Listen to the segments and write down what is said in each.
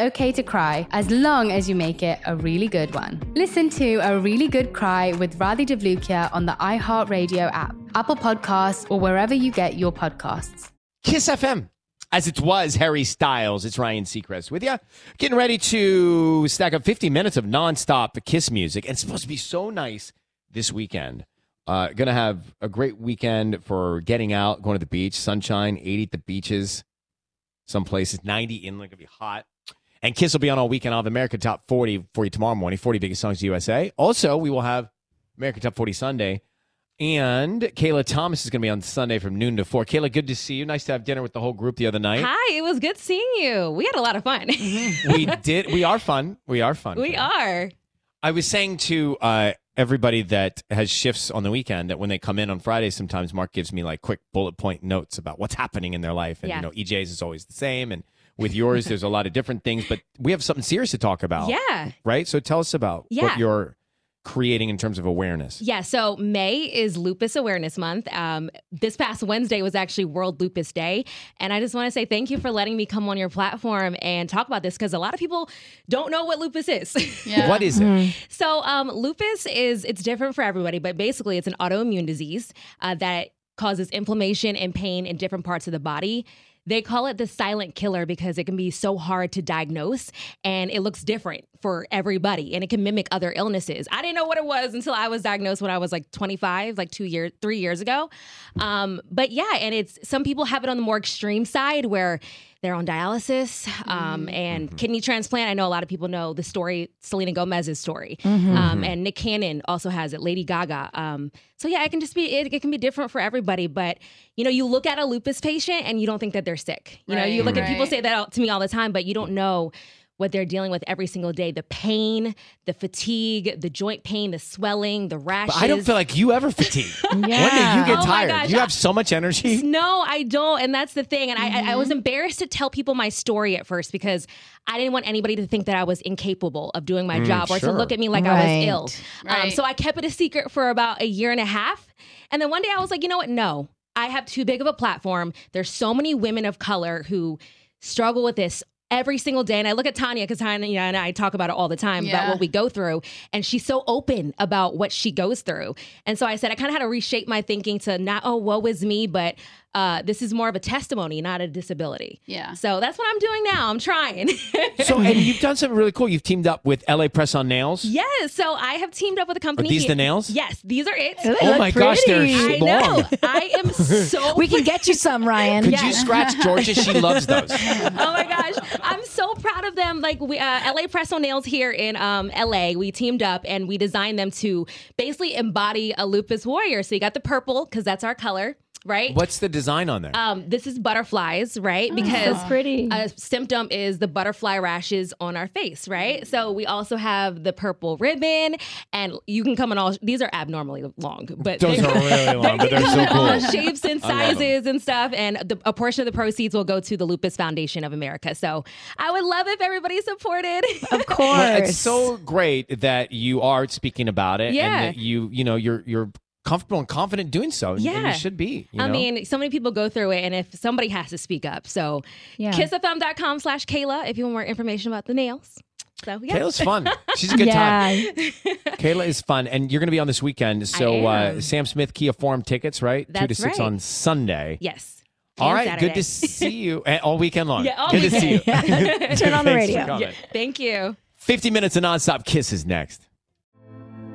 okay to cry as long as you make it a really good one. Listen to A Really Good Cry with Radhi Devlukia on the iHeartRadio app, Apple Podcasts, or wherever you get your podcasts. Kiss FM. As it was Harry Styles, it's Ryan Seacrest with you. Getting ready to stack up 50 minutes of nonstop Kiss music. And it's supposed to be so nice this weekend. Uh, gonna have a great weekend for getting out, going to the beach, sunshine, 80 at the beaches, some places, 90 inland, gonna be hot. And Kiss will be on all weekend. I'll have America Top 40 for you tomorrow morning, 40 biggest songs USA. Also, we will have America Top 40 Sunday. And Kayla Thomas is going to be on Sunday from noon to 4. Kayla, good to see you. Nice to have dinner with the whole group the other night. Hi, it was good seeing you. We had a lot of fun. we did. We are fun. We are fun. We are. I was saying to uh, everybody that has shifts on the weekend that when they come in on Friday, sometimes Mark gives me like quick bullet point notes about what's happening in their life. And, yeah. you know, EJ's is always the same. And with yours, there's a lot of different things, but we have something serious to talk about. Yeah. Right? So tell us about yeah. what your creating in terms of awareness? Yeah, so May is Lupus Awareness Month. Um, this past Wednesday was actually World Lupus Day. And I just want to say thank you for letting me come on your platform and talk about this because a lot of people don't know what lupus is. Yeah. what is it? Mm-hmm. So, um, lupus is, it's different for everybody, but basically it's an autoimmune disease uh, that causes inflammation and pain in different parts of the body. They call it the silent killer because it can be so hard to diagnose and it looks different for everybody and it can mimic other illnesses. I didn't know what it was until I was diagnosed when I was like 25, like two years, three years ago. Um, but yeah, and it's some people have it on the more extreme side where they're on dialysis um, mm. and mm-hmm. kidney transplant. I know a lot of people know the story, Selena Gomez's story, mm-hmm. um, mm-hmm. and Nick Cannon also has it. Lady Gaga. Um, so yeah, it can just be it, it, can be different for everybody. But you know, you look at a lupus patient and you don't think that they're sick. You right. know, you look right. at people say that to me all the time, but you don't know what they're dealing with every single day the pain, the fatigue, the joint pain, the swelling, the rashes. But I don't feel like you ever fatigue. yeah. When do you get oh tired? Gosh, you have so much energy. No, I don't. And that's the thing. And mm-hmm. I, I was mm-hmm. embarrassed to tell people my story at first because I didn't want anybody to think that I was incapable of doing my mm, job or to look at me like right. I was ill. Right. Um, so I kept it a secret for about a year and a half. And then one day I was like, you know what? No, I have too big of a platform. There's so many women of color who struggle with this every single day. And I look at Tanya because Tanya and I talk about it all the time yeah. about what we go through. And she's so open about what she goes through. And so I said, I kind of had to reshape my thinking to not, oh, woe is me, but uh, this is more of a testimony, not a disability. Yeah. So that's what I'm doing now. I'm trying. So, and you've done something really cool. You've teamed up with LA Press on Nails. yes. So I have teamed up with a company. Are these here- the nails? Yes, these are it. Oh my gosh, they're I long. know. I am so. We can get you some, Ryan. Could you scratch Georgia? She loves those. oh my gosh, I'm so proud of them. Like we, uh, LA Press on Nails here in um, LA, we teamed up and we designed them to basically embody a lupus warrior. So you got the purple because that's our color, right? What's the design on there? Um, this is butterflies, right? Because so pretty. a symptom is the butterfly rashes on our face, right? So we also have the purple ribbon, and you can come in all. These are abnormally long, but Those they- are really long, but they're so come in all shapes and I love 'em. sizes and stuff. And the, a portion of the proceeds will go to the Lupus Foundation of America. So I would love if everybody supported. Of course. Well, it's so great that you are speaking about it, Yeah. and that you, you know, you're you're comfortable and confident doing so. and- and Yeah. you should be. you I know? mean, so many people go through it, and if somebody has to speak up, so Yeah. kissfm.com slash Kayla if you want more information about the nails. So yeah. Kayla's fun. She's a good time. Kayla is fun, and you're going to be on this weekend. So uh. Sam Smith Kia Forum tickets, right? Two to six right. on Sunday. Yes. All And right, Saturday. good to see you all weekend long. Yeah, all good to see you. Turn on the Thanks for radio. Thank you. 50 minutes of nonstop kisses next.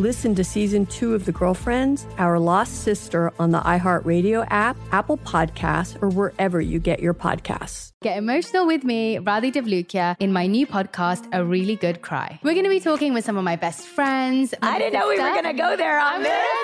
Listen to season two of The Girlfriends, Our Lost Sister on the iHeartRadio app, Apple Podcasts, or wherever you get your podcasts. Get emotional with me, Radhi Devlukia, in my new podcast, A Really Good Cry. We're going to be talking with some of my best friends. I didn't know we were going to go there on I'm this.